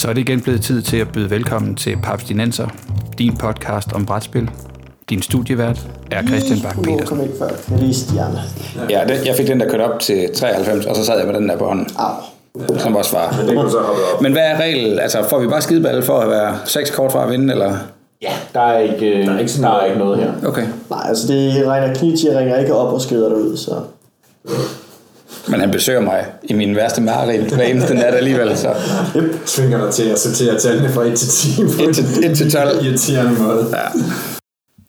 Så er det igen blevet tid til at byde velkommen til Paps Dinenser, din podcast om brætspil. Din studievært er Christian Bak petersen Kom ikke før. Jeg lige stjerne. Ja, det, jeg fik den der kørt op til 93, og så sad jeg med den der på hånden, Au. som også var. Men det kunne så hoppe op. Men hvad er regel? Altså, får vi bare skideballe for at være seks kort fra at vinde, eller? Ja, der er ikke, der er ikke, der er ikke noget her. Okay. Nej, altså det regner Knitsch, jeg ringer ikke op og skrider derud, så... Men han besøger mig i min værste mareridt hver eneste nat alligevel, så Tvinger dig til at sortere tallene fra 1 til 10 på 1 til, 1 til 12. en irriterende måde. Ja.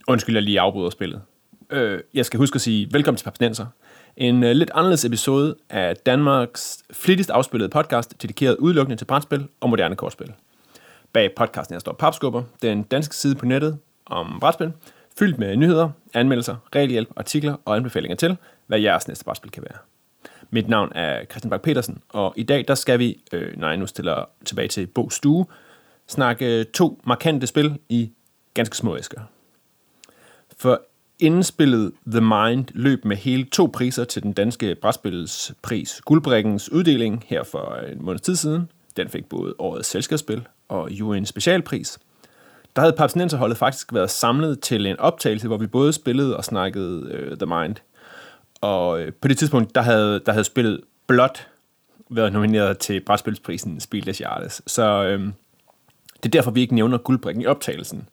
Undskyld, jeg lige afbryder spillet. Øh, jeg skal huske at sige velkommen til Papsnenser. En øh, lidt anderledes episode af Danmarks flittigst afspillede podcast, dedikeret udelukkende til brætspil og moderne kortspil. Bag podcasten her står Papskubber, den danske side på nettet om brætspil, fyldt med nyheder, anmeldelser, regelhjælp, artikler og anbefalinger til, hvad jeres næste brætspil kan være. Mit navn er Christian Bak petersen og i dag der skal vi, øh, når jeg nu stiller tilbage til Bo Stue, snakke to markante spil i ganske små æsker. For inden spillet The Mind løb med hele to priser til den danske brætspillets pris Guldbrikkens uddeling her for en måneds tid siden. Den fik både årets selskabsspil og UN specialpris. Der havde Papsnenserholdet faktisk været samlet til en optagelse, hvor vi både spillede og snakkede øh, The Mind. Og øh, på det tidspunkt, der havde, der havde spillet blot været nomineret til brætspilsprisen Spil des Jahres. Så øhm, det er derfor, vi ikke nævner guldbrikken i optagelsen.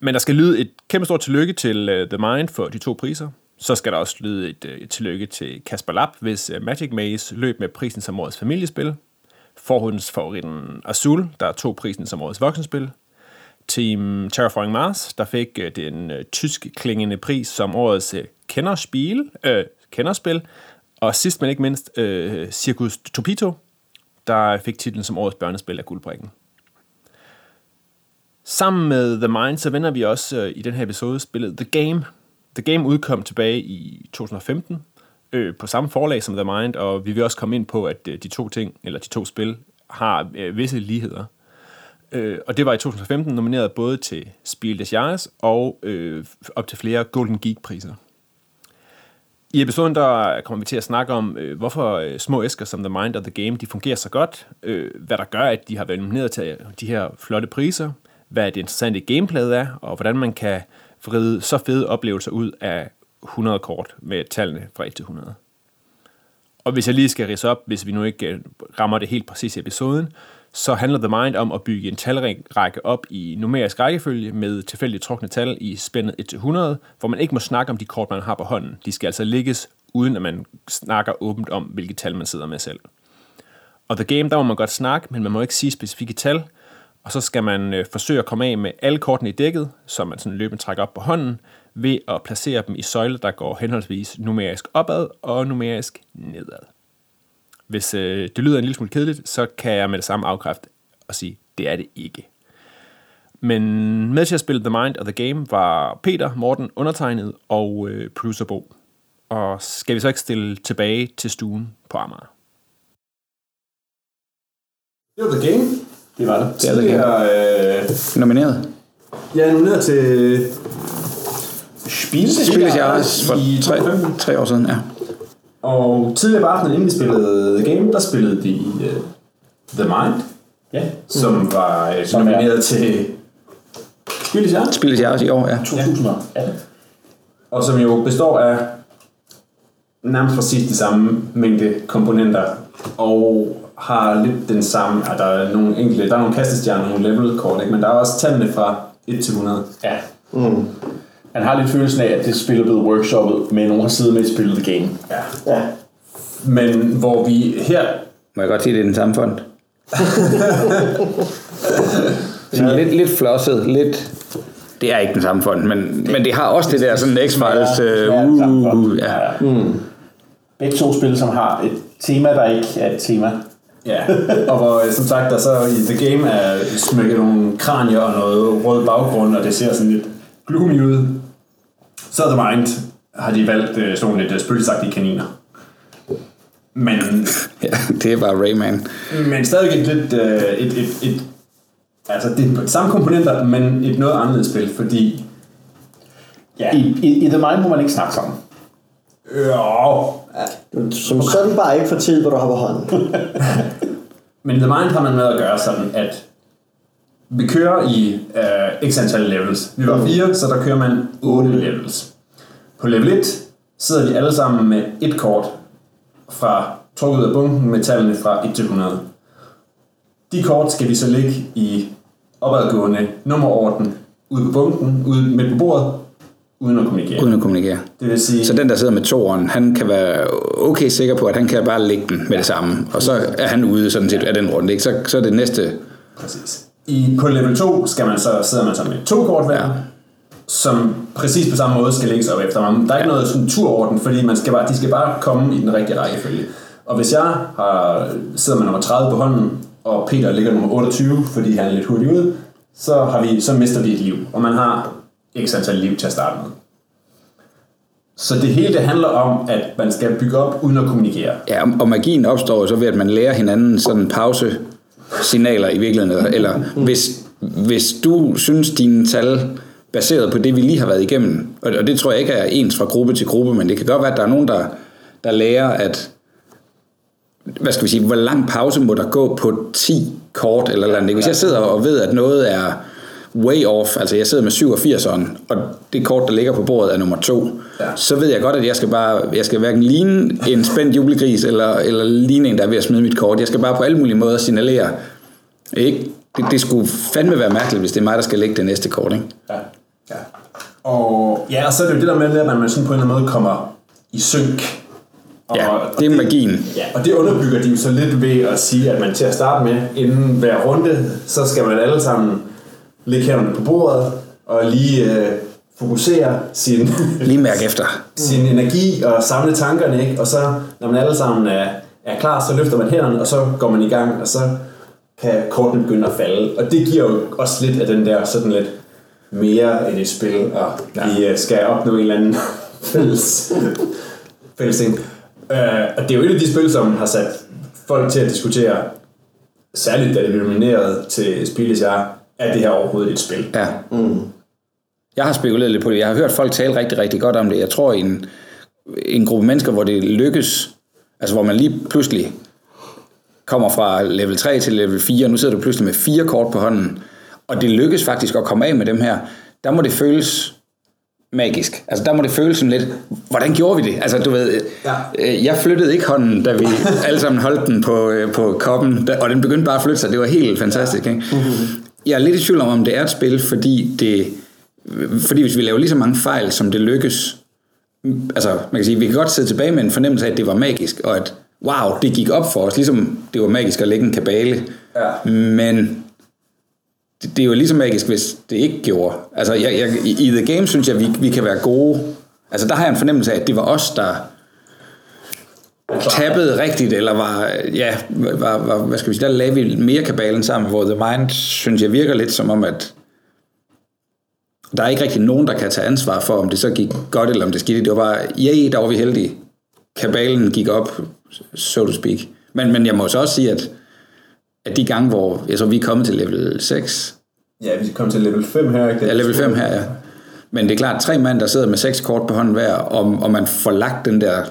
Men der skal lyde et kæmpe stort tillykke til uh, The Mind for de to priser. Så skal der også lyde et, uh, et tillykke til Kasper Lapp, hvis uh, Magic Maze løb med prisen som årets familiespil. Forhåndsfavoritten Azul, der tog prisen som årets voksenspil. Team Terraforming Mars, der fik uh, den uh, tysk klingende pris som årets uh, kenderspil, kender øh, kenderspil. Og sidst men ikke mindst, øh, Circus Topito, der fik titlen som årets børnespil af guldbrikken. Sammen med The Mind, så vender vi også øh, i den her episode spillet The Game. The Game udkom tilbage i 2015 øh, på samme forlag som The Mind, og vi vil også komme ind på, at øh, de to ting, eller de to spil, har øh, visse ligheder. Øh, og det var i 2015 nomineret både til Spiel des Jahres og øh, op til flere Golden Geek-priser. I episoden der kommer vi til at snakke om, øh, hvorfor øh, små æsker som The Mind og The Game de fungerer så godt, øh, hvad der gør, at de har været nomineret til øh, de her flotte priser, hvad det interessante gameplay er, og hvordan man kan vride så fede oplevelser ud af 100 kort med tallene fra 1 til 100. Og hvis jeg lige skal rise op, hvis vi nu ikke øh, rammer det helt præcis i episoden, så handler The Mind om at bygge en talrække op i numerisk rækkefølge med tilfældigt trukne tal i spændet 1 til 100, hvor man ikke må snakke om de kort, man har på hånden. De skal altså ligges, uden at man snakker åbent om, hvilke tal man sidder med selv. Og The Game, der må man godt snakke, men man må ikke sige specifikke tal, og så skal man øh, forsøge at komme af med alle kortene i dækket, som man sådan løbende trækker op på hånden, ved at placere dem i søjler, der går henholdsvis numerisk opad og numerisk nedad. Hvis øh, det lyder en lille smule kedeligt, så kan jeg med det samme afkræfte og sige, det er det ikke. Men med til at spille The Mind og The Game var Peter, Morten, undertegnet og øh, producer Bo. Og skal vi så ikke stille tilbage til stuen på Amager? Det var The Game. Det var det. Det er The Game. øh, Nomineret. jeg er nomineret til Spil Spil des Jahres for i tre, 2015. tre år siden, ja. Og tidligere på aftenen, inden de spillede Game, der spillede de uh, The Mind, Ja. som var uh, Som er- nomineret til Spil ja. Spil des Jahres i år, ja. 2018. Og som jo består af nærmest præcis de samme mængde komponenter, og har lidt den samme, ja, der er nogle enkelte, der er nogle kastestjerner, nogle level kort, ikke? men der er også tallene fra 1 til 100. Ja. Mm. Man har lidt følelsen af, at det spil er blevet workshoppet, men nogen har siddet med et spil The Game. Ja. Ja. Men hvor vi her Må jeg godt sige, det er den samme fond? Sådan lidt, lidt flosset, lidt... Det er ikke den samme fond, men, men det har også det der sådan X-Files... Øh, fond. uh, ja. Mm. Begge to spil, som har et tema, der ikke er et tema. Ja, og hvor øh, som sagt der så i The Game er smækket nogle kranier og noget rød baggrund, og det ser sådan lidt gloomy ud. Så The Mind har de valgt øh, sådan nogle lidt øh, spøgelsagtige kaniner. Men, ja, det er bare Rayman. men stadig et lidt øh, et, et, et, altså det er samme komponenter, men et noget anderledes spil, fordi Ja. I, i, I The Mind må man ikke snakke sammen. øh, Som sådan bare ikke for tid, hvor du har på hånden. Men i The Mind har man med at gøre sådan, at vi kører i uh, x antal levels. Vi var fire, så der kører man 8 levels. På level 1 sidder vi alle sammen med et kort fra trukket ud af bunken med tallene fra 1 til 100. De kort skal vi så lægge i opadgående nummerorden ude på bunken, ude midt på bordet, uden at kommunikere. Uden at kommunikere. Det vil sige, Så den, der sidder med toeren, han kan være okay sikker på, at han kan bare lægge den med det samme. Og så er han ude sådan set af den runde. Ikke? Så, så er det næste... Præcis. I, på level 2 skal man så, sidder man så med to kort hver, som præcis på samme måde skal lægges op efter ham. Der er ikke noget sådan turorden, fordi man skal bare, de skal bare komme i den rigtige rækkefølge. Og hvis jeg har, sidder med nummer 30 på hånden, og Peter ligger nummer 28, fordi han er lidt hurtigt ude, så, har vi, så mister vi et liv. Og man har x antal liv til at starte med. Så det hele det handler om, at man skal bygge op uden at kommunikere. Ja, og magien opstår så ved, at man lærer hinanden sådan pause signaler i virkeligheden. Eller, hvis, hvis du synes, dine tal baseret på det, vi lige har været igennem, og, og det tror jeg ikke er ens fra gruppe til gruppe, men det kan godt være, at der er nogen, der, der lærer, at hvad skal vi sige, hvor lang pause må der gå på 10 kort eller eller andet. Hvis jeg sidder og ved, at noget er way off, altså jeg sidder med 87'eren, og det kort, der ligger på bordet er nummer to, Ja. så ved jeg godt, at jeg skal bare, jeg skal hverken ligne en spændt julegris, eller, eller ligne en, der er ved at smide mit kort. Jeg skal bare på alle mulige måder signalere. Ikke? Det, det skulle fandme være mærkeligt, hvis det er mig, der skal lægge det næste kort. Ikke? Ja. ja. Og ja, og så er det jo det der med, at man sådan på en eller anden måde kommer i synk. Og, Ja, og det er magien. Ja, og det underbygger de jo så lidt ved at sige, at man til at starte med, inden hver runde, så skal man alle sammen lægge hænderne på bordet og lige øh, fokusere sin, Lige mærke efter. sin energi og samle tankerne, ikke? Og så, når man alle sammen er, er klar, så løfter man hænderne, og så går man i gang, og så kan kortene begynde at falde. Og det giver jo også lidt af den der sådan lidt mere end et spil, og vi øh, skal opnå en eller anden fælles, fælles ting. Øh, og det er jo et af de spil, som har sat folk til at diskutere, særligt da det blev nomineret til Spil er, er det her overhovedet et spil? Ja. Mm. Jeg har spekuleret lidt på det. Jeg har hørt folk tale rigtig, rigtig godt om det. Jeg tror, en, en gruppe mennesker, hvor det lykkes, altså hvor man lige pludselig kommer fra level 3 til level 4, og nu sidder du pludselig med fire kort på hånden, og det lykkes faktisk at komme af med dem her, der må det føles magisk. Altså der må det føles sådan lidt, hvordan gjorde vi det? Altså du ved, Ja. øh, jeg flyttede ikke hånden, da vi alle sammen holdt den på, øh, på koppen, og den begyndte bare at flytte sig. Det var helt fantastisk. Ikke? Jeg er lidt i tvivl om, om det er et spil, fordi det, fordi hvis vi laver lige så mange fejl, som det lykkes, altså man kan sige, vi kan godt sidde tilbage med en fornemmelse af, at det var magisk, og at wow, det gik op for os, ligesom det var magisk at lægge en kabale. Ja. Men det, det er jo lige så magisk, hvis det ikke gjorde. Altså jeg, jeg, i, The Game synes jeg, vi, vi kan være gode. Altså der har jeg en fornemmelse af, at det var os, der tappede rigtigt, eller var, ja, var, var, hvad skal vi sige, der lavede vi mere kabalen sammen, hvor The Mind, synes jeg, virker lidt som om, at der er ikke rigtig nogen, der kan tage ansvar for, om det så gik godt, eller om det skete. Det var bare, ja, der var vi heldige. Kabalen gik op, so to speak. Men, men jeg må så også sige, at, at de gange, hvor jeg så vi er kommet til level 6, Ja, vi kom til level 5 her, ikke? Ja, level 5 her, ja. Men det er klart, tre mand, der sidder med seks kort på hånden hver, og, og man får lagt den der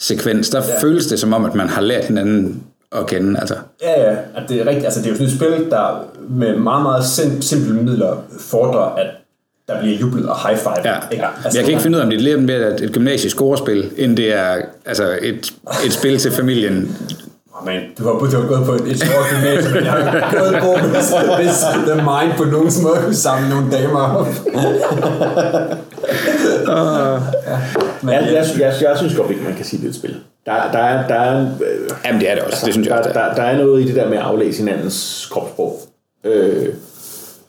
sekvens, der ja. føles det som om, at man har lært hinanden at kende. Altså, Ja, ja, at det er rigtigt. Altså, det er jo sådan et spil, der med meget, meget sim- simple midler fordrer, at der bliver jublet og high five. ja. Ikke? Altså, jeg kan ikke finde ud af, om det er lidt mere et gymnasisk scorespil, end det er altså et, et spil til familien. Oh, man, du har, du har gået på et, et stort gymnasium, men jeg har gået på, hvis, hvis The Mind på nogen måde kunne samle nogle damer op. Men jeg, jeg, jeg, jeg synes godt ikke, man kan sige, det er et spil. Der, der, er, der, er, øh, Jamen, det er det også. Det synes jeg der, også, det er. der, der er noget i det der med at aflæse hinandens kropssprog. Øh,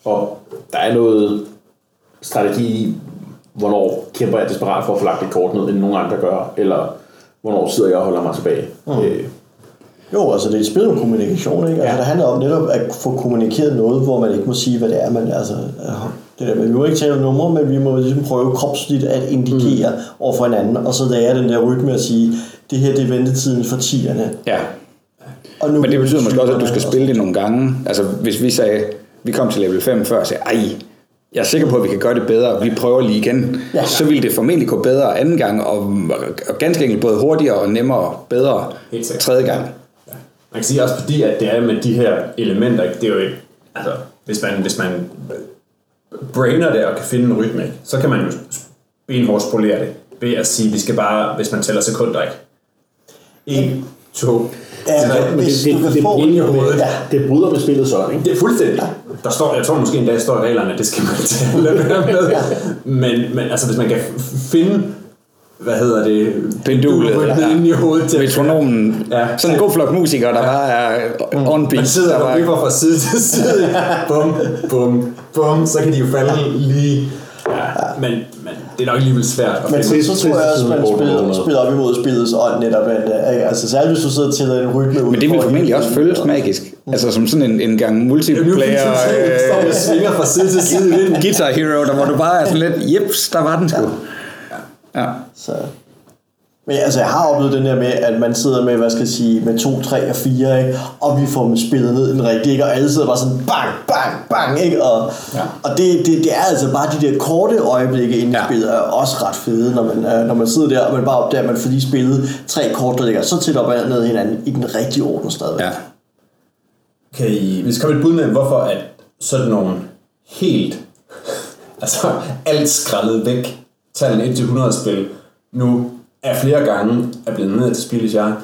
og der er noget strategi i, hvornår kæmper jeg desperat for at få lagt et kort ned, end nogen andre gør, eller hvornår sidder jeg og holder mig tilbage. Mm. Øh, Jo, altså det er et spil om kommunikation, ikke? Altså, Ja. det handler om netop at få kommunikeret noget, hvor man ikke må sige, hvad det er, men altså, det der med, vi må ikke tale numre, men vi må ligesom prøve kropsligt at indikere mm. over for hinanden, og så lære den der rytme at sige, det her det er ventetiden for tierne. Ja. Og nu Men det betyder måske også, at du skal spille det nogle gange. Altså, hvis vi sagde, vi kom til level 5 før og sagde, ej, jeg er sikker på, at vi kan gøre det bedre, vi prøver lige igen, Ja. så ville det formentlig gå bedre anden gang, og, og ganske enkelt både hurtigere og nemmere og bedre Helt sikkert. tredje gang. Man kan sige også fordi, at det er med de her elementer, det er jo ikke, altså, hvis man, hvis man brainer det og kan finde en rytme, ikke? så kan man jo benhårdt spolere det ved at sige, vi skal bare, hvis man tæller sekunder, ikke? 1, 2, Ja, hvis det, du det, kan det, få det, en det, ja. det bryder med spillet så, ikke? Det er fuldstændig. Der står, jeg tror måske endda, der står i reglerne, at det skal man være med. Men, men altså, hvis man kan finde, hvad hedder det, Pendulet, ja. ja. inde i hovedet til Metronomen. Ja. Ja. Sådan en god flok musikere, der bare er on beat. man sidder der og bare- vipper fra side til side. bum, bum, bum, så kan de jo falde lige. Ja, men, men det er nok alligevel svært at Men finde. så, tror jeg også, man spiller, spiller op imod spillets ånd netop. At, øh, altså særligt hvis du sidder til en rytme ud Men det vil formentlig også føles magisk. Altså som sådan en, en gang multiplayer Står og øh, svinger fra side til side. Guitar Hero, der hvor du bare er sådan lidt, jeps, der var den sgu. Ja. Så. Men altså, jeg har oplevet den der med, at man sidder med, hvad skal jeg sige, med 2, 3 og 4, ikke? og vi får dem spillet ned i den rigtige, ikke? og alle sidder bare sådan bang, bang, bang, ikke? Og, ja. og det, det, det, er altså bare de der korte øjeblikke inde i Ja. spillet, er også ret fede, når man, øh, når man sidder der, og man bare opdager, at man får lige spillet tre kort, der ligger så tæt op ad ned hinanden, i den rigtige orden stadigvæk. ja. Kan I, hvis I kommer et bud med, hvorfor at sådan nogle helt, altså alt skrællet væk, tallene 1-100 spil, nu er flere gange er blevet ned til spil, jeg,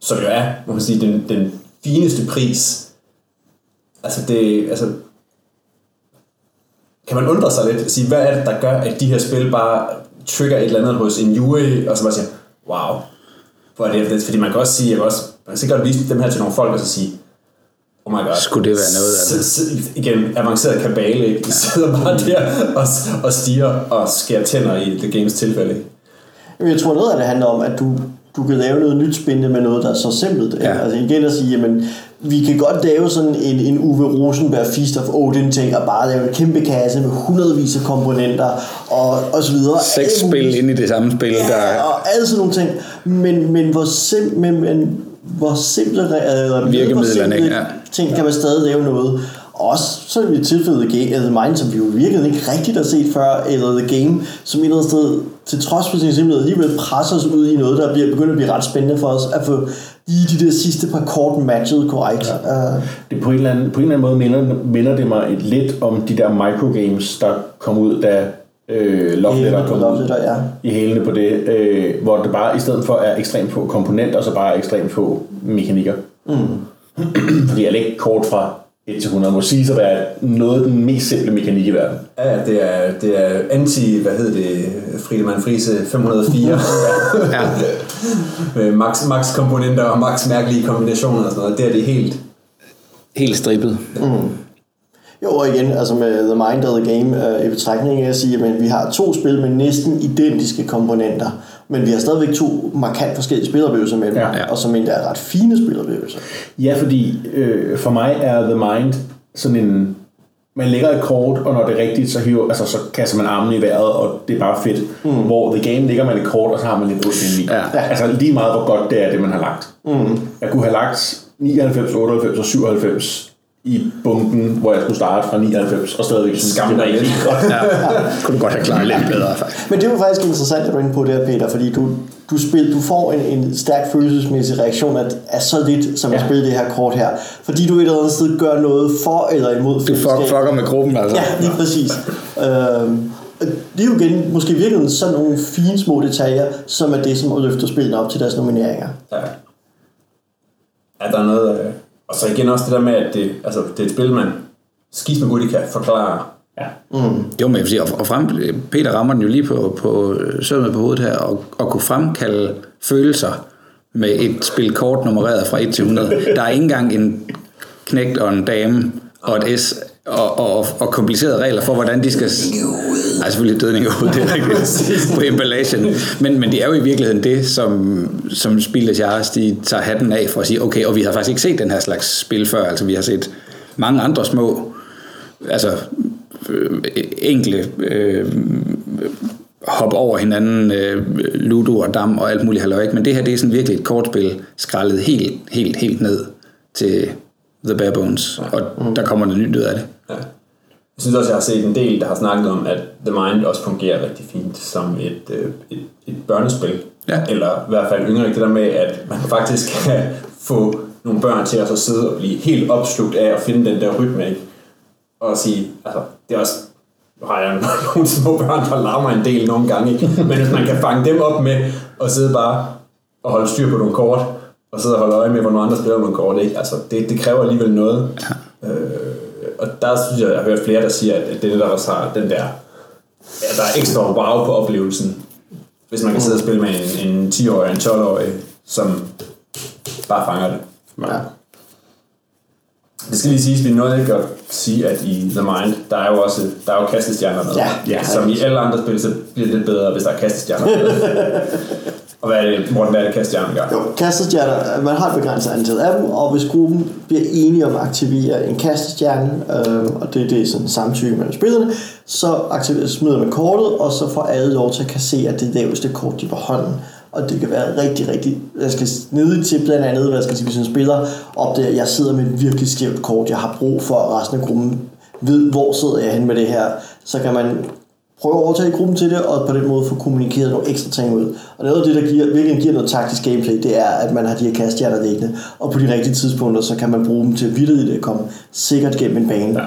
som jo er, må man sige, den, den fineste pris. Altså det, altså, kan man undre sig lidt og sige, hvad er det, der gør, at de her spil bare trigger et eller andet hos en jury, og så bare siger, wow, hvor er det? Fordi man kan også sige, jeg kan også, man kan sikkert vise dem her til nogle folk, og så sige, oh my god. Skulle det være noget af det? S- s- igen, avanceret kabale, ikke? De sidder bare der og, og stiger og skærer tænder i The Games tilfælde. Jeg tror noget af det handler om, at du, du kan lave noget nyt spændende med noget, der er så simpelt. Ja. Altså igen at sige, jamen, vi kan godt lave sådan en, en Uwe Rosenberg Feast of Odin ting, og bare lave en kæmpe kasse med hundredvis af komponenter, og, og så videre. Seks spil inde i det samme spil, Ja, der og alle sådan nogle ting. Men, men hvor, sim, men, men, hvor simple eller med Virkemidlerne, hvor simple ja. Ting kan man stadig lave noget. Også så vi tilfældet Game, The Mind, som vi jo virkelig ikke rigtigt har set før, eller The Game, som et eller andet sted, til trods for sin simpelthed, alligevel presser os ud i noget, der bliver begyndt at blive ret spændende for os, at få lige de der sidste par kort matchet korrekt. Ja. Uh, Det på en eller anden, på en eller anden måde minder, minder det mig et lidt om de der microgames, der kom ud, da øh, Love Hælene Letter på kom ud. Ja. I hælene på det, øh, hvor det bare i stedet for er ekstremt få komponenter, så bare er ekstremt få mekanikker. Mm. Fordi ikke kort fra 1 til 100 må sige at være noget af den mest simple mekanik i verden. Ja, det er, det er anti, hvad hedder det, Friedemann Friese 504. Ja. Med max, max komponenter og max mærkelige kombinationer og sådan noget. Det er det helt. helt strippet. Jo, og igen, altså med The Mind og The Game øh, i betragtning af at sige, at vi har to spil med næsten identiske komponenter, men vi har stadigvæk to markant forskellige spiloplevelser med dem, Ja, ja. og som endda er ret fine spiloplevelser. Ja, fordi øh, for mig er The Mind sådan en... Man lægger et kort, og når det er rigtigt, så, hiver, altså, så kaster man armen i vejret, og det er bare fedt. Mm. Hvor The Game ligger man et kort, og så har man lidt ondt indeni. Ja. Altså lige meget, hvor godt det er, det man har lagt. Mm. Jeg kunne have lagt 99, 98 og 97 i bunken, hvor jeg skulle starte fra 99, og stadigvæk synes, Skam det var dig godt. Ja. Kunne du godt have klaret lidt bedre, faktisk. Men det var faktisk interessant, at du er inde på det her, Peter, fordi du, du, spil, du får en, en stærk følelsesmæssig reaktion af, af så lidt, som ja. at spille det her kort her. Fordi du et eller andet sted gør noget for eller imod Du fuck, fucker med gruppen, altså. Ja, lige præcis. øhm, og det er jo igen måske virkelig sådan nogle fine små detaljer, som er det, som løfter spillene op til deres nomineringer. Ja. Er der noget... Og så igen også det der med, at det, altså, det er et spil, man skidt med Gudi kan forklare. Ja. Jo, men jeg vil sige, og og frem, Peter rammer den jo lige på, på sømmet på hovedet her, og, og kunne fremkalde følelser med et spil kort nummereret fra 1 til 100. Der er ikke engang en knægt og en dame og et S og, og, og komplicerede regler for, hvordan de skal... Nej, selvfølgelig dødning ud, det er rigtigt på emballagen. Men, men det er jo i virkeligheden det, som, som Spil Jars, de tager hatten af for at sige, okay, og vi har faktisk ikke set den her slags spil før, altså vi har set mange andre små altså øh, enkle øh, hop over hinanden, øh, ludo og dam og alt muligt halløj, men det her det er sådan virkelig et kortspil skrællet helt, helt, helt ned til The Bare Bones, og der kommer noget nyt ud af det. Ja. Jeg synes også, jeg har set en del, der har snakket om, at The Mind også fungerer rigtig fint som et, øh, et, et børnespil. Ja. Eller i hvert fald yngre, det der med, at man faktisk kan få nogle børn til at så sidde og blive helt opslugt af at finde den der rytme, ikke? Og sige, altså, det er også, nu har jeg nogle små børn, der larmer en del nogle gange, ikke? Men hvis man kan fange dem op med at sidde bare og holde styr på nogle kort, og sidde og holde øje med, hvornår andre spiller nogle kort, ikke? Altså, det, det kræver alligevel noget. Øh, og der synes jeg, jeg har hørt flere, der siger, at det er det, der også har den der, ja, der er ekstra wow på oplevelsen, hvis man kan sidde og spille med en, en 10-årig og en 12-årig, som bare fanger det. Ja. Det skal lige siges, vi nåede ikke at sige, at i The Mind, der er jo også der er jo kastestjerner med. Ja, ja. Som i alle andre spil, så bliver det lidt bedre, hvis der er kastestjerner med. og hvad er det, Morten, hvad er det kastestjerner gør? Jo, kastestjerner, man har et begrænset antal af dem, og hvis gruppen bliver enige om at aktivere en kastestjerne, øh, og det, det er sådan samtykke mellem spillerne, så aktiverer, smider man kortet, og så får alle lov til at kassere det laveste kort, de på hånden. Og det kan være rigtig, rigtig, jeg skal nede til blandt andet, hvad jeg skal sige, hvis en spiller opdager, at jeg sidder med et virkelig skævt kort, jeg har brug for, at resten af gruppen ved, hvor sidder jeg hen med det her, så kan man prøve at overtage gruppen til det, og på den måde få kommunikeret nogle ekstra ting ud. Og noget af det, der giver, virkelig giver noget taktisk gameplay, det er, at man har de her kaststjerner liggende, og på de rigtige tidspunkter, så kan man bruge dem til vildt at komme sikkert gennem en bane. Ja.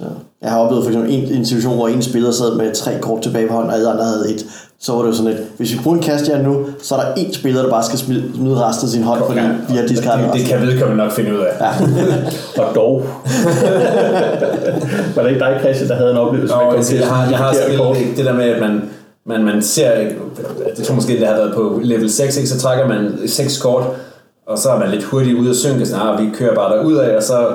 Så jeg har oplevet for eksempel en, en situation, hvor en spiller sad med tre kort tilbage på hånden, og alle andre havde et. Så var det jo sådan et, hvis vi bruger en kaststjerne nu, så er der en spiller, der bare skal smide, smide resten af sin hånd, fordi vi har diskardet det, det kan vedkommende nok finde ud af. Ja. Og dog. var det ikke dig, Christian, der havde en oplevelse Og med jeg, jeg har, jeg har spillet det der med, at man, man, man ser, jeg tror måske, det har været på level 6, ikke? så trækker man 6 kort, og så er man lidt hurtigt ude at synke, sådan, ah, vi kører bare derud af, og så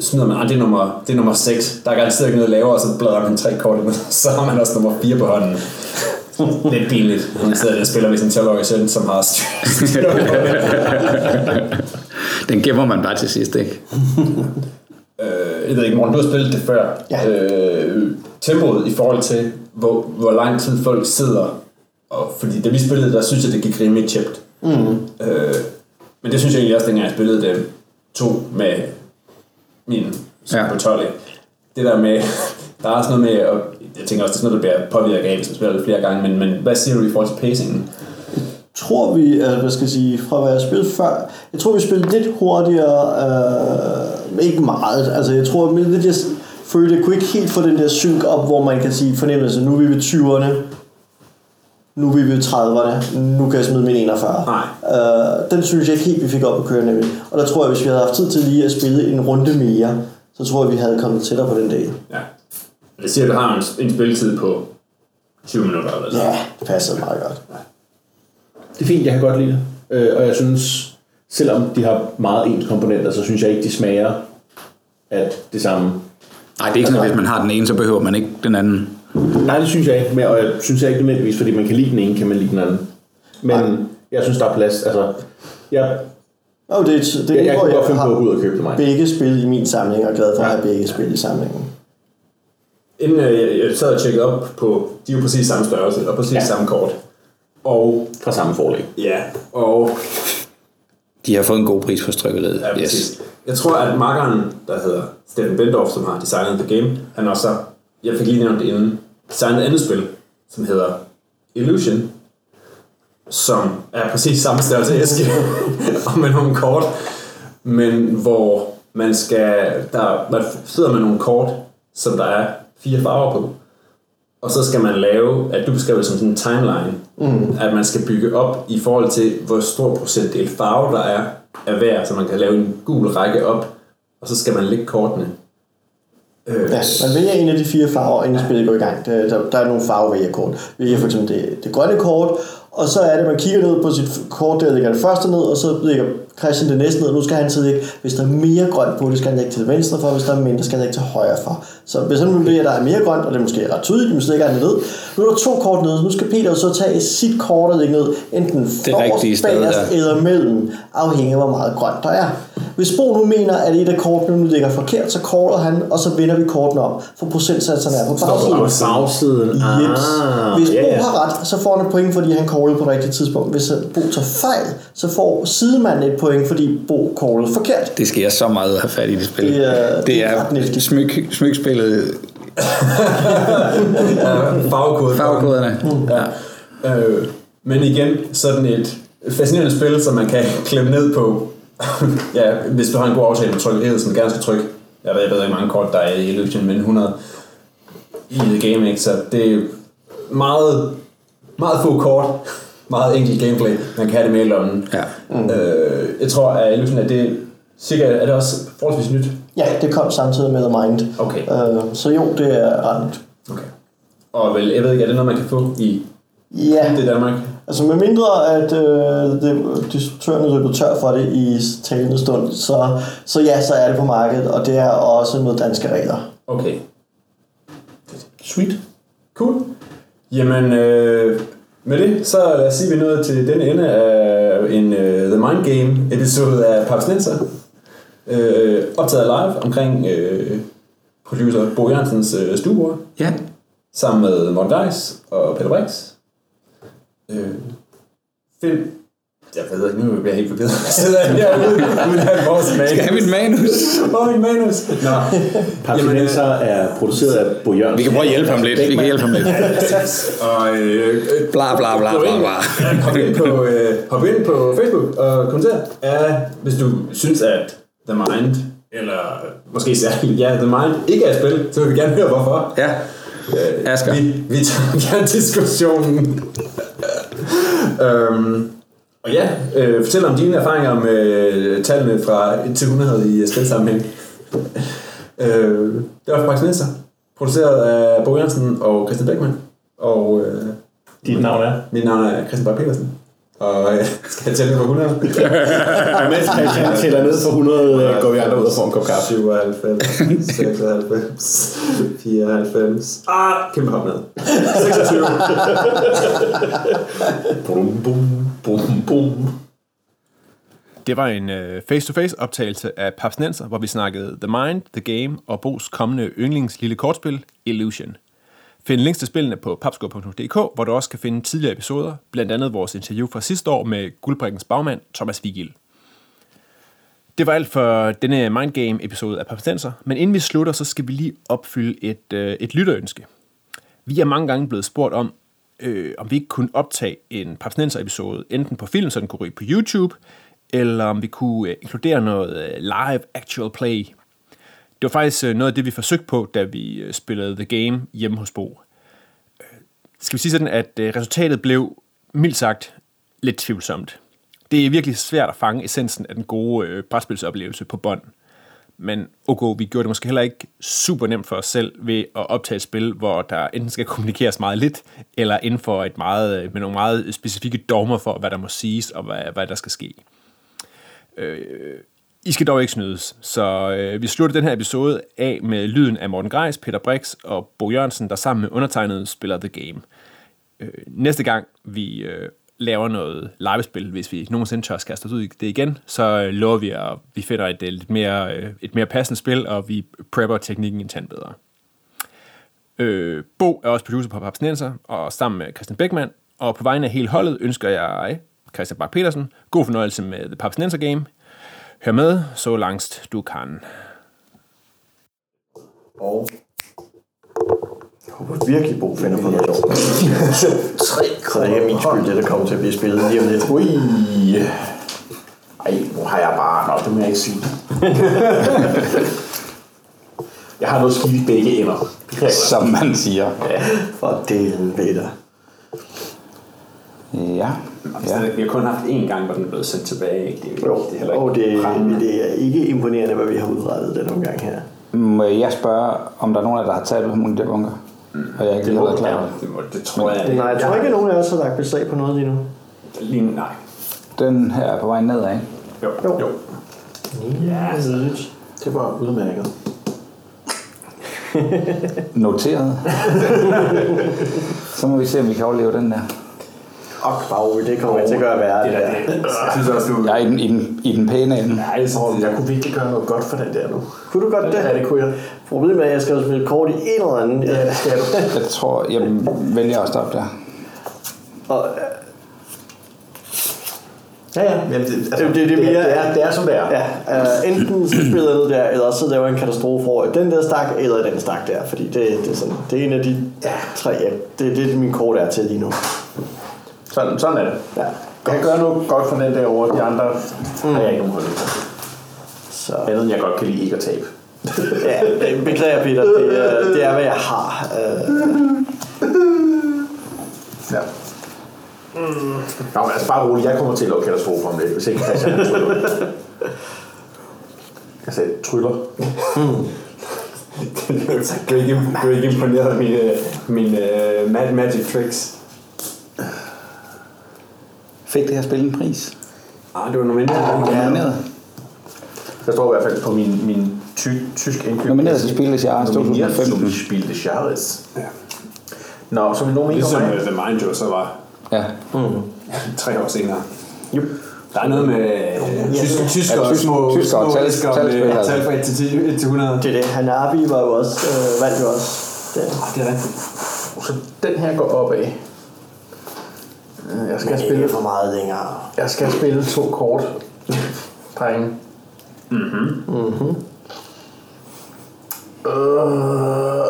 smider man, ah, det er nummer, det er nummer 6, der er garanteret ikke noget lavere, og så bladrer man tre kort, ud, så har man også nummer 4 på hånden. Lidt pinligt. Hun sidder der og spiller med sin 12-årige søn, som har styr. Den gemmer man bare til sidst, ikke? øh, jeg ved ikke, Morten, du har spillet det før. Ja. Øh, tempoet i forhold til, hvor, hvor lang tid folk sidder. Og, fordi da vi spillede, der synes jeg, det gik rimelig tjept. Mm. Øh, men det synes jeg egentlig også, dengang jeg spillede det to med min Ja. ja. 12. ikke? Det der med, der er også noget med, og jeg tænker også, det er sådan noget, der bliver påvirket af, hvis man spiller det flere gange, men, men hvad siger du i forhold til pacingen? tror vi, øh, hvad skal jeg sige, fra hvad jeg spillede før, jeg tror vi spillede lidt hurtigere, øh, ikke meget, altså jeg tror, men lidt, jeg følte, jeg kunne ikke helt få den der synk op, hvor man kan sige fornemmelse, nu er vi ved 20'erne, nu er vi ved 30'erne, nu kan jeg smide min 41. Nej. Øh, den synes jeg ikke helt, vi fik op at køre nemlig. Og der tror jeg, hvis vi havde haft tid til lige at spille en runde mere, så tror jeg, vi havde kommet tættere på den dag. Ja. Det siger, at du har en, en spilletid på 20 minutter eller sådan. Ja, det passede meget godt. Det er fint, jeg kan godt lide det. Øh, og jeg synes, selvom de har meget ens komponenter, så synes jeg ikke, de smager af det samme. Nej, det er ikke sådan, at hvis man har den ene, så behøver man ikke den anden. Nej, det synes jeg ikke. Men, og jeg synes jeg ikke nødvendigvis, fordi man kan lide den ene, kan man lide den anden. Men jeg synes, der er plads. Altså, jeg, Og det, det, det jeg, jeg kunne godt finde på at gå ud og købe det mig. begge spil i min samling, og er glad for at have begge spil i samlingen. Inden øh, jeg, jeg sad og tjekkede op på, de er jo præcis samme størrelse og præcis Ja. samme kort. Og Fra samme forlag. ja, og De har fået en god pris for strykkeriet. ja, præcis. Jeg tror, at markeren, der hedder Steffen Bendorf, som har designet The Game, han også jeg fik lige nævnt inden, designet et andet spil, som hedder Illusion, som er præcis samme størrelse æske, og med nogle kort, men hvor man skal, der, man sidder med nogle kort, som der er fire farver på, og så skal man lave, at du beskriver det som sådan en timeline, mm. at man skal bygge op i forhold til, hvor stor procentdel farve der er af hver, så man kan lave en gul række op, og så skal man lægge kortene. Øh, Ja, man vælger en af de fire farver, inden spillet går i gang. Der, der, der er nogle farvevælgerkort. Vi vælger for eksempel det, det grønne kort, og så er det, man kigger ned på sit kort, der ligger det første ned, og så lægger Christian det næste ned. Nu skal han så lægge, hvis der er mere grønt på, det skal han lægge til venstre for, hvis der er mindre, skal han lægge til højre for. Så hvis han vurderer, at der er mere grønt, og det er måske ret tydeligt, så lægger han det ned. Nu er der to kort nede, så nu skal Peter så tage sit kort og lægge ned, enten forrest, bagerst ja. eller mellem, afhængig af hvor meget grønt der er. Hvis Bo nu mener, at et af kortene nu ligger forkert, så korter han, og så vender vi kortene op, for procentsatserne er på bagsiden. bagsiden. Yes. Ah, Hvis Bo har ret, så får han et point, fordi han callede på det rigtige tidspunkt. Hvis Bo tager fejl, så får sidemanden et point, fordi Bo callede forkert. Det skal jeg så meget have fat i det spil. Det er- det er det er smyk, smykspillet, farvekode. farvekoderne. Ja. Øh, men igen, sådan et fascinerende spil, som man kan klemme ned på ja, hvis du har en god aftale med trykkeriet, som gerne skal trykke, jeg ved, jeg ved ikke mange kort, der er i Illusion, men 100 i The Game, ikke? så det er meget, meget få kort, meget enkelt gameplay, man kan have det med i lommen. Ja. Øh, jeg tror, at Illusion, at det cirka, er det også forholdsvis nyt? Ja, det kom samtidig med The Mind. Okay. Øh, så jo, det er ret nyt. Okay. Og vel, jeg ved ikke, er det noget, man kan få i Ja, det Danmark? altså med mindre at øh, det, distributøren er løbet tør for det i talende stund, så, så ja, så er det på markedet, og det er også med danske regler. Okay. Sweet. Cool. Jamen, øh, med det, så lad os sige, at vi nået til denne ende af en uh, The Mind Game episode af Papsnenser. Øh, optaget live omkring øh, producer Bo Jørgensens øh, stuebord, Ja. sammen med Morten Geis og Peter Brix. Øh, film. Jeg ved ikke, nu bliver jeg helt forvirret. Jeg sidder herude uden at vores manus. Skal jeg have mit manus? Hvor er mit manus? Nå. Papsinenser er produceret af Bo Jørgensen. Vi kan prøve at hjælpe ham lidt. Vi kan hjælpe ham lidt. Og øh, øh, Bla, bla, bla, bla, ind, bla. hop, ind på, øh, hop ind på Facebook og kommenter, ja, hvis du synes, at The Mind, eller måske særligt, ja, The Mind ikke er et spil, så vil vi gerne høre, hvorfor. Ja. Øh, Asger. Vi, vi tager gerne diskussionen. øhm, og ja, øh, fortæl om dine erfaringer med tallene fra 1 til 100 i spilsammenhæng. øh, det var fra Praxis produceret af Bo Jørgensen og Christian Beckmann. Og øh, Dit navn er? mit navn er Christian Bak petersen. Og øh, skal jeg tælle på 100? Og mens Christian tæller ned for 100, øh, går vi andre ud og får en kop kaffe. 97, 96, 94. Ah, kæmpe hop ned. 26. Bum, bum, Boom, boom. Det var en øh, face-to-face optagelse af Papsnenser, hvor vi snakkede The Mind, The Game og Bos kommende yndlings lille kortspil, Illusion. Find links til spillene på papsko.dk, hvor du også kan finde tidligere episoder, blandt andet vores interview fra sidste år med guldbrikkens bagmand, Thomas Vigil. Det var alt for denne Mindgame episode af Papsnenser, men inden vi slutter, så skal vi lige opfylde et, øh, et lytterønske. Vi er mange gange blevet spurgt om, øh, om vi ikke kunne optage en Papsnenser episode, enten på film, så den kunne ryge på YouTube, eller om vi kunne øh, inkludere noget øh, live actual play. Det var faktisk øh, noget af det, vi forsøgte på, da vi øh, spillede The Game hjemme hos Bo. Øh, Skal vi sige sådan, at øh, resultatet blev, mildt sagt, lidt tvivlsomt. Det er virkelig svært at fange essensen af den gode øh, brætspilsoplevelse på bånd. Men okay, vi gjorde det måske heller ikke super nemt for os selv ved at optage et spil, hvor der enten skal kommunikeres meget lidt, eller inden for et meget, med nogle meget specifikke dogmer for, hvad der må siges og hvad, hvad der skal ske. Øh, I skal dog ikke snydes, så øh, vi slutter den her episode af med lyden af Morten Greis, Peter Brix og Bo Jørgensen, der sammen med undertegnet spiller The Game. Øh, næste gang vi øh, laver noget livespil, hvis vi nogensinde tør kaste os ud i det igen, så øh, lover vi, at vi finder et, øh, lidt mere, øh, et mere passende spil, og vi prepper teknikken en tand bedre. Øh, Bo er også producer på Papsnenser, og sammen med Christian Beckmann, og på vegne af hele holdet ønsker jeg, Christian Bak petersen god fornøjelse med The Papsnenser Game. Hør med, så langt du kan. Og håber virkelig, Bo finder på noget sjovt. Tre Så det er min skyld, det der kommer til at blive spillet lige om lidt. Ui. Ej, nu har jeg bare... Nå, det må jeg ikke sige. jeg har noget skidt i begge ender. Det. Som man siger. For delen ved der. Ja. Ja. Vi har kun haft én gang, hvor den er blevet sendt tilbage. Ikke? Det, er, Jo, det er heller og ikke det, prangende. det er ikke imponerende, hvad vi har udrettet den omgang her. Må jeg spørge, om der er nogen af jer, der har taget nogle af de der bunker? Og jeg ikke har været klar over det. Det, må, det tror jeg. Nej, jeg tror ikke, at nogen af os har lagt beslag på noget lige nu. Lige, nej. Den her er på vej nedad, ikke? Jo. jo. jo. Ja, Det var udmærket. Noteret. Så må vi se, om vi kan overleve den der. Og Kvav, det kommer jeg til at gøre værre. Det Det der, det, jeg synes også, du... Jeg er i den, i den, i den pæne ende. Nej, jeg synes, det, jeg kunne virkelig gøre noget godt for den der nu. Kunne du godt det? Ja, det kunne jeg. Problemet er, at jeg skal spille kort i en eller anden. Ja, det skal du. Jeg tror, jeg vælger at stoppe der. Og, Ja, ja. Men det, altså, Det- det- det det, mere- det, er, det er, som det er. ja, uh, enten så spiller jeg ned der, eller så laver jeg en katastrofe over den der stak, eller den stak der. Fordi det, det, er, sådan, det er en af de tre, ja, det, det er min kort er til lige nu. Sådan, sådan er det. Ja. kan gøre noget godt for den der over. De andre mm. har jeg ikke nogen på. Så, Andet end jeg godt kan lide ikke at tabe. ja, beklager Peter. Det er, det er hvad jeg har. Øh, Ja. Mm. Nå, men altså bare roligt. Jeg kommer til at lave katastrofe om lidt, hvis ikke Christian han tryller. Jeg sagde tryller. Er ikke, du er ikke imponeret af mine, mine uh, mad magic tricks. Fik det her spil en pris? Ah, det var nomineret. Ja. Nomineret. Der står i hvert fald på min, min ty, tysk indkøb. Nomineret til Spil des Jahres Nomineret 2015. som Spil des Jahres. Ja. Nå, så nogen ikke Ligesom om uh, The Mind Jo så var Ja. tre år senere. Jup. Der er noget med øh, tysk, tyskere Ja, tysk- små, tyskere og små tal- altså. tal fra 1 til 10 1 til 100. det er det. Hanabi var jo også, øh, vandt jo også. Det. Ah, det er rigtigt. Så den her går opad. Øh, Jeg skal Men spille for meget længere. Jeg skal spille to kort. Drenge. Mhm. Øh.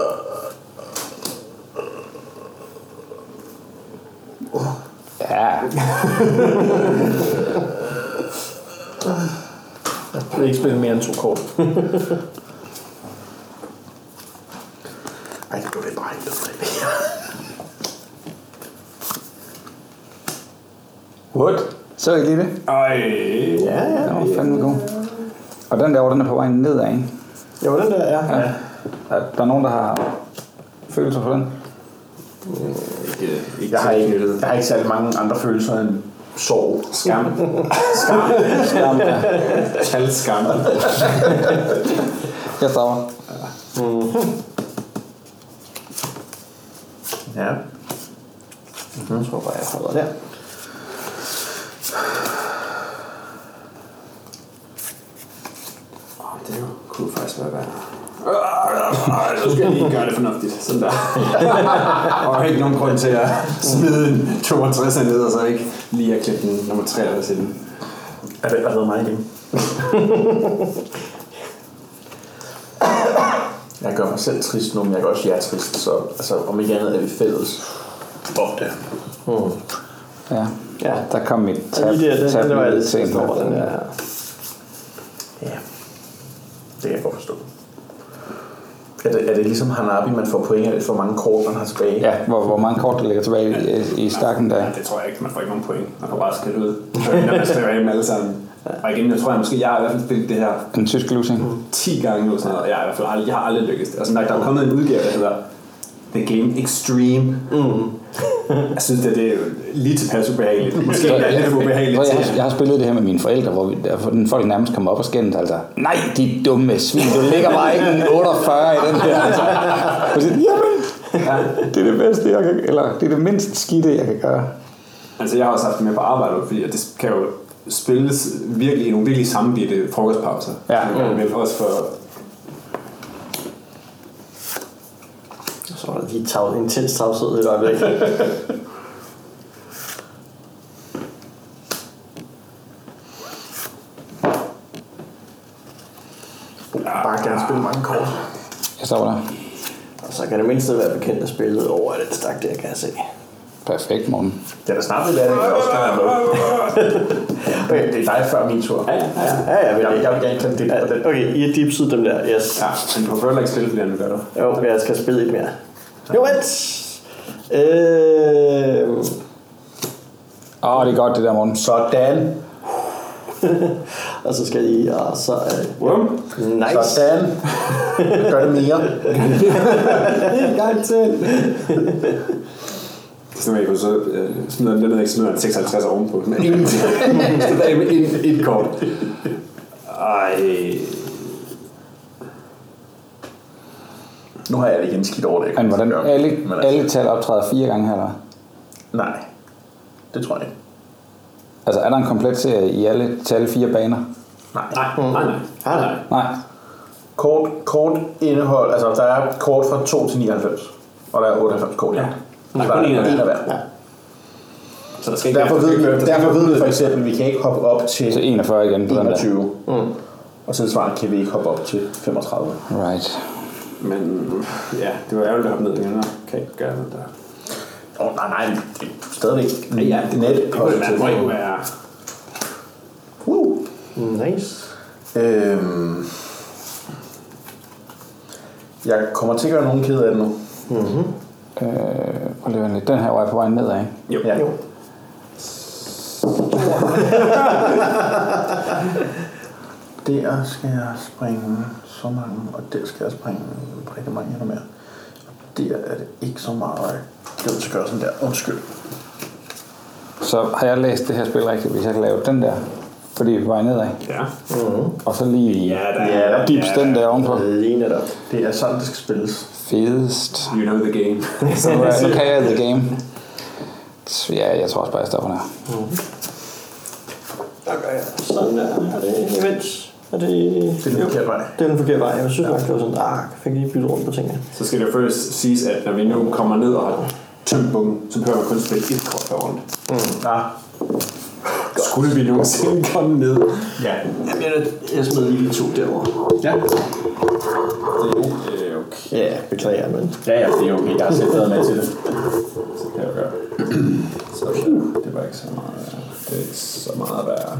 Ja. Jeg vil ikke spille mere end to kort. Ej, det blev det bare ikke noget. What? Så I lige det? Ej, Ja, ja. Den var fandme god. Og den der, den er på vej nedad, ikke? Jo, den der, ja. ja. Er der er nogen, der har følelser for den? ikke, ikke Jeg har ikke, jeg har ikke særlig mange andre følelser end sorg. skam. skam. Skam, ja. Tal skam. Jeg stopper. Ja. Jeg tror bare, jeg holder der. Åh, det kunne faktisk være værd. Øh, Nu skal jeg lige gøre det fornuftigt. Sådan der. og ikke nogen grund til at smide en 62 ned, og så ikke lige at klippe den nummer 53 ind. Er det allerede mig igen? jeg gør mig selv trist nu, men jeg gør også jer trist, så altså, om ikke andet er vi fælles om det. Ja. Ja. Der kom mit Ja, tab, der, den, tab den var jeg lidt lidt sent over, den der her. Ja, det kan jeg godt forstå. Er det, er det ligesom Hanabi, man får point af det for mange kort, man har tilbage? Ja, hvor, hvor mange kort der ligger tilbage i, i stakken der. Ja, det tror jeg ikke. Man får ikke nogen point. Man får bare skridt ud. Når man skriver af dem alle sammen. Og igen, jeg tror, jeg måske, jeg har i hvert fald spillet det her En tysk losing. 10 gange nu, sådan noget, og jeg, har i hvert fald aldrig, jeg har aldrig lykkes det. Altså, der, der er kommet en udgave, der hedder The Game Extreme. Mm. jeg synes, det, det er lige tilpas ubehageligt. Måske er det lidt ubehageligt jeg, jeg har spillet det her med mine forældre, hvor vi, hvor den folk nærmest kommer op og skændes, altså, nej, de dumme svin, du ligger bare ikke en 48 i den her, altså. Og så, Jamen, det er det bedste, jeg kan, eller det er det mindst skidte, jeg kan gøre. Altså, jeg har også haft det med på arbejde, fordi det kan jo spilles virkelig i nogle virkelig sammenbitte frokostpauser. Ja. Mm. Også for... Så var der lige tav, intens tavshed i et øjeblik. Bare gerne spille mange kort. Jeg stopper der. Og så kan det mindste være bekendt at spillet over den stak der, kan jeg se. Perfekt, morgen. Det er da snart lidt af det, jeg også kan være med. okay, det er dig før min tur. Ja, ja, ja. Ja, ja, Jeg, jeg vil gerne tage det. Okay, I har dipset dem der, yes. ja. Men du har heller ikke spillet flere, end du gør det. Jo, jeg skal spille et mere. Jo, vent! Øh, Åh, oh, det er godt, det der, morgen. Sådan. og så skal I, og så øh, Bum. nice. Sådan. Gør det mere. En gang til. Så man kunne så øh, smider den ned, ikke smider en 56 ovenpå. Men ingenting. så der er et, et kort. Ej. Nu har jeg det igen skidt over det. Men hvordan, alle, Men altså, alle tal optræder fire gange her, eller? Nej, det tror jeg ikke. Altså, er der en komplet serie i alle tal fire baner? Nej. Nej, nej, nej. Nej, nej. Nej. Kort, kort indehold, altså der er kort fra 2 til 99. Og der er 98 kort, ja. Der er Så kun en af hver. hver. Så der skal ikke Derfor ved, vi, derfor ved vi for eksempel, at vi kan ikke hoppe op til Så 41 igen på den der. 21. Mm. Og tilsvarende kan vi ikke hoppe op til 35. Right. Men ja, det var ærgerligt at hoppe ned igen. Nå, kan ikke gøre noget der. Åh, oh, nej, nej, det er stadigvæk Ja, det, net det kunne være, må være... Uh. Nice. Øhm, jeg kommer til at gøre nogen ked af det nu. Øh, og det var lidt den her vej på vej nedad, ikke? Jo. Ja. Jo. Der skal jeg springe så mange, og der skal jeg springe rigtig mange endnu mere. Og der er det ikke så meget, jeg gider til at gøre sådan der. Undskyld. Så har jeg læst det her spil rigtigt, hvis jeg kan lave den der, fordi vi er på vej nedad, Ja. og så lige Ja, der Ja, er... dips den der ovenpå. Lige netop. Det er sådan, det skal spilles. Fedest. You know the game. Så nu, er- nu kan jeg the game. Så ja, jeg tror også bare, jeg stopper der. Sådan der. Er det events? Er det... Det er den forkerte vej. Det er den forkerte vej. Jeg synes nok, det var sådan, ah, jeg fik lige byttet rundt på tingene. Så skal det først siges, at når vi nu kommer ned og har tømt bunken, så behøver man kun spille et kort per runde. Ja. Skulle vi nogensinde komme ned? Ja. Jamen, jeg, jeg smed lige to derovre. Ja. Det er jo okay. Ja, beklager, men... Ja, ja, det er okay. Jeg har selv været med til det. Så kan jeg gøre. Så det var ikke så meget værre. Det er ikke så meget værre.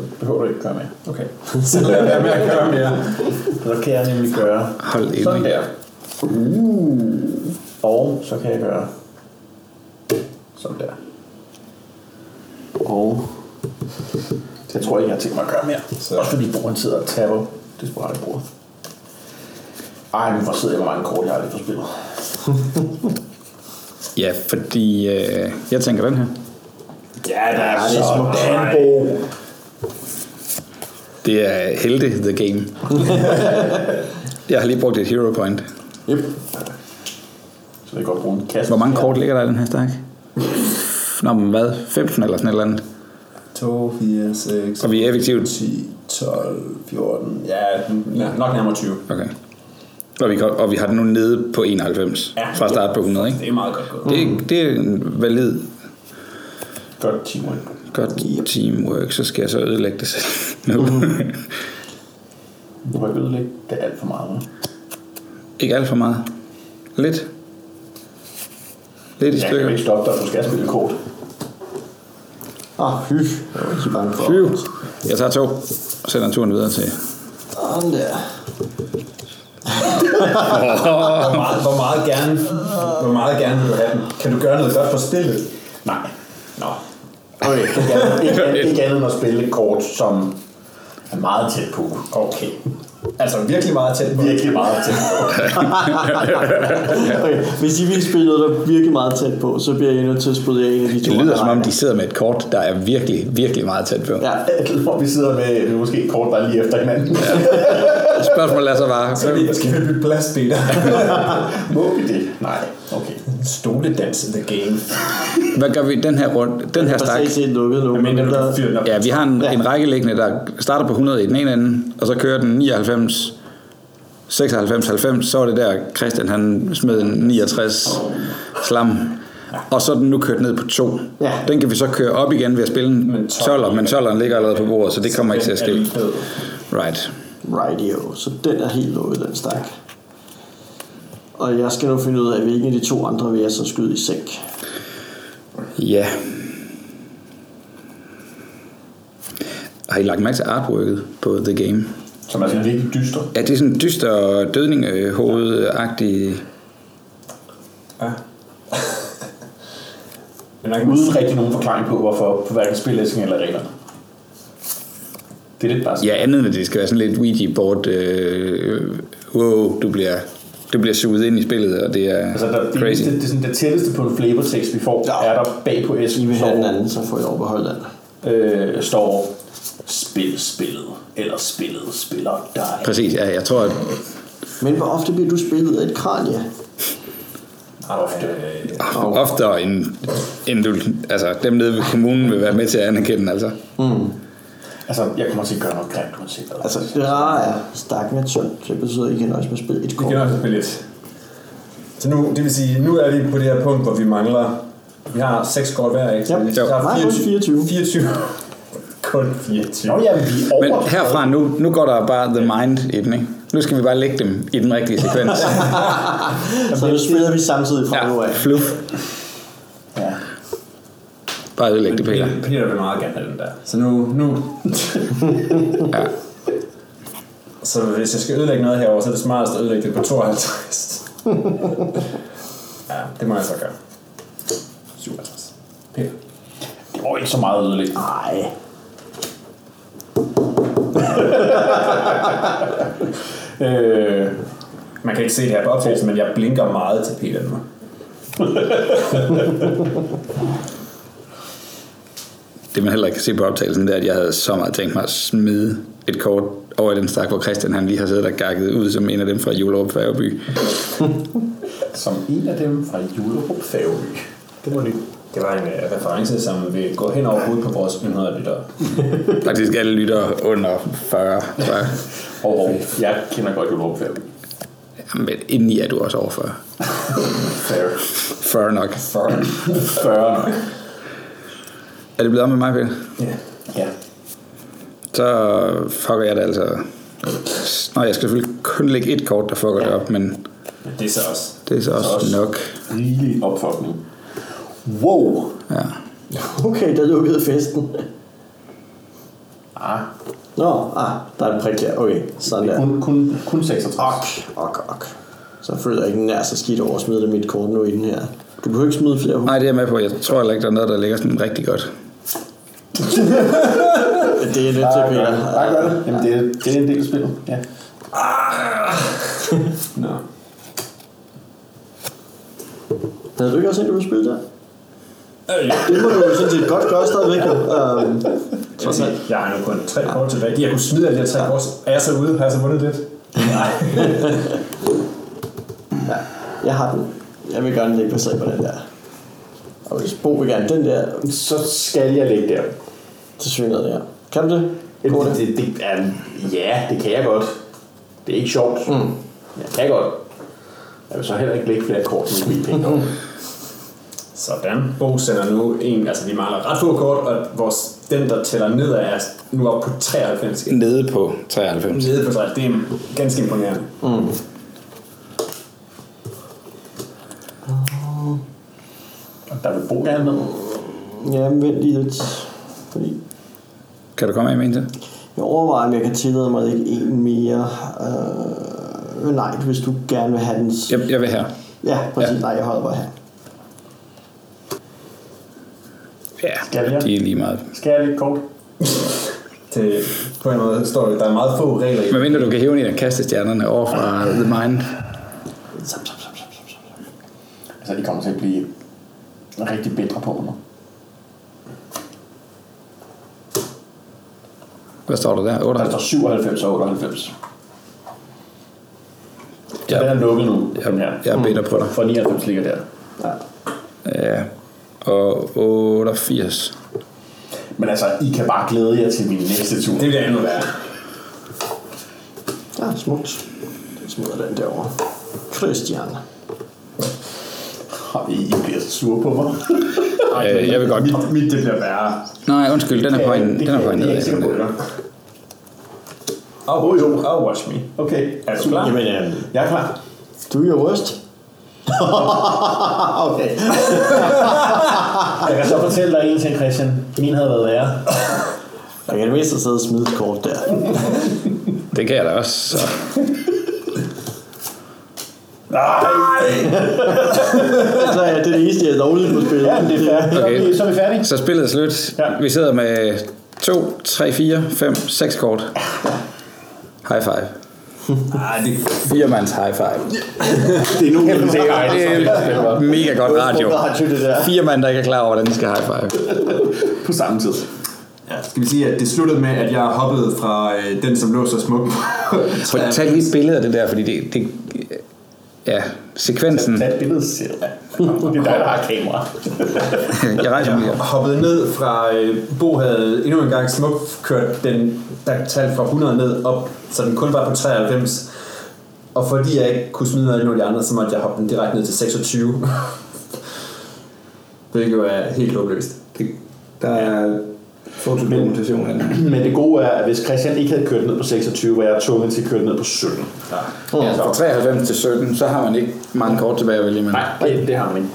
Så behøver du ikke gøre med. Okay. Så lad være med at køre mere. Så kan jeg nemlig gøre Hold ind. sådan der. Uh. Og så kan jeg gøre sådan der. Og... Jeg tror ikke, jeg har tænkt mig at gøre mere. Så- Også fordi broren sidder og tapper desperat i bordet. Ej, men hvor sidder jeg med mange kort, jeg aldrig får spillet. Ja, fordi øh, jeg tænker den her. Ja, der er det er så smukt. Danbo. Det er Helte The Game. jeg har lige brugt et hero point. Yep. Så jeg kan godt bruge en kasse. Hvor mange kort ligger der i den her stak? Nå, men hvad? 15 eller sådan et eller andet? 2, 4, 6, Og vi er effektivt. 10, 12, 14, ja, nok nærmere 20. Okay. Og vi, og vi har den nu nede på 91 Ja. fra start på 100, ikke? Det er meget godt gået. Det, det er en valid, Godt teamwork. Godt teamwork. Så skal jeg så ødelægge det selv nu. Nu har jeg ødelægget det alt for meget. Ikke alt for meget. Lidt. Lidt i Jeg kan stykker. jo ikke stoppe dig, du skal spille kort. Ah, fy. Jeg var ikke så bange for. Phew. Jeg tager to og sender turen videre til... Sådan der. Hvor meget, hvor meget gerne, hvor meget gerne vil du have den? Kan du gøre noget godt for spillet? Nej. Okay. Ikke andet, ikke, andet, ikke andet end at spille et kort, som er meget tæt på. Okay. Altså virkelig meget tæt på. Virkelig meget tæt på. Okay, hvis I vil spille noget, der er virkelig meget tæt på, så bliver jeg nødt til at spille en af de to. Det lyder som om, de sidder med et kort, der er virkelig, virkelig meget tæt på. Ja, Hvor vi sidder med måske et kort, der er lige efter hinanden. Spørgsmålet er så bare... Skal vi, skal vi bytte plads, Peter? Må vi det? Nej. Okay. Stoledans in the game. Hvad gør vi den her rundt? Den her stak? lukket nu. Jeg mener, du der- kan. Ja, vi har en, Ja. en række liggende, der starter på 100 i den ene ende, og så kører den 99, 96, 90. Så var det der, Christian han smed en 69 slam. Og så er den nu kørt ned på 2. Ja. Den kan vi så køre op igen ved at spille en Men 12'er, men 12'eren ligger allerede på bordet, så det kommer ikke til at ske. Right. Radio, så den er helt lukket, den stak. Og jeg skal nu finde ud af, hvilken af de to andre vil jeg så skyde i sænk. Ja. Har I lagt mærke til artworket på The Game? Som er sådan virkelig dyster. Ja, det er sådan en dyster dødningehoved-agtig... Ja. Men der man Uden rigtig nogen forklaring på, hvorfor på hverken spillæsning eller reglerne. Det er lidt bare sådan. Ja, andet end det skal være sådan lidt Ouija-board. Øh, wow, du bliver, du bliver suget ind i spillet, og det er Altså, der, det, crazy. det, det, er sådan det tætteste på en flavortekst, vi får, Ja. er der bag på I æsken vil have den står, anden, så får jeg overbeholdt den. øh, står spil spillet, eller spillet spiller dig. Præcis, ja, jeg tror, at Men hvor ofte bliver du spillet af et kranje? Ofte. oh. oftere end, end du, altså, dem nede ved kommunen vil være med til at anerkende, altså. Altså, jeg kommer til at gøre noget grimt, uanset hvad. Altså, det rare er, stakken er tynd, så det betyder, at I kan nøjes med at spille et Vi kort. kan også spille lidt. Så nu, det vil sige, nu er vi på det her punkt, hvor vi mangler... Vi har seks kort hver, ikke? Vi- der er Nej, kun 24. 24. kun 24. Nå ja, men vi er Men over. herfra nu, nu går der bare the mind i den, ikke? Nu skal vi bare lægge dem i den rigtige sekvens. Så nu spiller vi samtidig fra nu Ja, af. fluff. Ja. Bare ødelægge det, Peter. Peter, vil meget gerne have den der. Så nu, nu Ja. så hvis jeg skal ødelægge noget herover, så er det smartest at ødelægge det på 52. ja, det må jeg så gøre. 57. Peter. Det var ikke så meget ødelæggende. Nej. Øh, Man kan ikke se det her på optagelsen, men jeg blinker meget til Peter nu. Det man heller ikke kan se på optagelsen, det er, at jeg havde så meget tænkt mig at smide et kort over i den stak, hvor Christian han lige har siddet og gakket ud som en af dem fra Julerup Færgeby. som en af dem fra Julerup Færgeby. Det var lige. Det var en uh, reference, som vil gå hen over hovedet på vores yngre lyttere. Faktisk alle lytter under 40. Så, Og, og jeg kender godt Julerup Færgeby. men indeni er du også over 40. Fair. 40 nok. 40 nok. Er det blevet om med mig, Peter? Ja. Ja. Så fucker jeg det altså. Nå, jeg skal selvfølgelig kun lægge et kort, der fucker det op, men Men det er så også. det er så også, også. nok. Rigelig opfuckning. Wow. Ja. Okay, der lukkede festen. Ah, Nå, ah, der er en prik her. Okay, sådan der. kun, kun, kun 66. Ok, ok, ok. Så føler jeg ikke nær så skidt over at smide det mit kort nu i den her. Du behøver ikke smide flere Nej, det er jeg med på. Jeg tror heller ikke, der er noget, der ligger sådan rigtig godt. Det er lidt til, Peter. Nej, gør det. Jamen, det er, det er en del af spillet. Ja. Nå. Havde du ikke også en, du ville spille der? Øh, ja. Det må du jo sådan set godt gøre stadigvæk. jo. Øhm, Jeg, siger, jeg har nu kun tre kort tilbage. Jeg kunne smide alle de her tre kort. Er jeg så ude? Har jeg så vundet lidt? Nej. ja, jeg har den. Jeg vil gerne lægge baseret på den der. Og hvis Bo vil gerne den der, Så skal jeg lægge der. svinger det her. Kan du det? Det, det? det, det er, ja, det kan jeg godt. Det er ikke sjovt. Mm. Jeg kan godt. Jeg vil så heller ikke lægge flere kort med mine penge. Sådan. Bo sender nu en, altså vi mangler ret få kort, og vores, den, der tæller ned er nu op på 93. Nede på 93. Nede på 93. Det er ganske imponerende. Og der vil Bo gerne med. Ja, men vent lige lidt. Fordi Kan du komme af med en til? jeg overvejer, om jeg kan tillade mig ikke en mere. Øh, nej, hvis du gerne vil have den. Jeg, jeg vil her. Ja, præcis. Ja. Nej, jeg holder bare her. Ja, jeg? de er lige meget. Skal jeg lægge kort? Til, på en måde står det, der er meget få regler i. Men mindre du kan hæve en af kastestjernerne over fra The Mind. Sam. Altså, de kommer til at blive rigtig bedre på mig. Hvad står der der? Der 98? står 97 og 98. Ja. Ja. Den er lukket nu, den her. Jeg er bedre på dig. For 99 ligger der. Ja. Ja. Og 88. Men altså, I kan bare glæde jer til min næste tur. Det bliver endnu værre. Ja, smukt. Det smider den derovre. Christian. I, I bliver sure på mig. Øh, jeg vil godt. Mit, mit det bliver værre. Nej, undskyld, den er på en, Det den er på en der. eller? Oh, jo. Oh, watch me. Okay. Er du klar? Jamen, Jeg er klar. do your worst. okay. Jeg kan så fortælle dig en ting, Christian. Min havde været værre. Jeg kan det mindste sidde og smide et kort der. Det kan jeg da også. Så. Så er det det eneste, jeg er lovligt på spillet. Ja, det er er Okay. vi, så er vi færdige. så spillet er slut. Ja. Vi sidder med 2, 3, 4, 5, 6 kort. High five. Ah, det, Fire mands high five. Det er nu, det Det er mega godt radio. Fire mand, der ikke er klar over, hvordan de skal high five. på samme tid. ja, skal vi sige, at det sluttede med, at jeg hoppede fra øh, den, som lå så smuk. Prøv at tage lige et billede af det der, fordi det, det ja, sekvensen. Tag et billede selv. Det er dig, der har kamera. Jeg rejser mig Jeg hoppede ned fra, øh, Bo havde endnu en gang smukt kørt den der tal fra 100 ned op, så den kun var på 93. Og fordi jeg ikke kunne smide noget af de andre, så måtte jeg hoppe den direkte ned til 26. Hvilket jo er helt håbløst. Der er fotodokumentation af den. Men det gode er, at hvis Christian ikke havde kørt ned på 26, var jeg tvunget til at køre ned på 17. Ja, fra 93 til 17, så har man ikke mange kort tilbage at vælge. Nej, det, det har man ikke.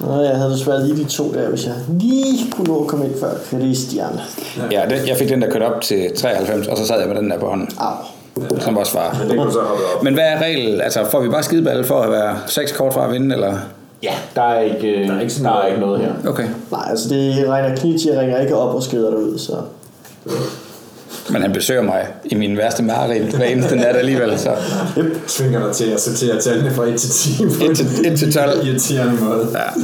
Nå, jeg havde desværre lige de to der, hvis jeg lige kunne nå at komme ind før Christian. Ja, det, jeg fik den der kørt op til 93, og så sad jeg med den der på hånden. Au. Som var svar. Men det kunne så hoppe op. Men hvad er regel? Altså, får vi bare skideballe for at være seks kort fra at vinde, eller? Ja, der er ikke, Der er ikke sådan der er noget. ikke noget her. Okay. Nej, altså det regner knit, jeg ringer ikke op og skrider dig ud, så... Men han besøger mig i min værste mareridt hver eneste nat alligevel, så... Tvinger dig til at sortere tallene fra 1 til 10 på 1 til, 1 til 12. en irriterende måde. Ja.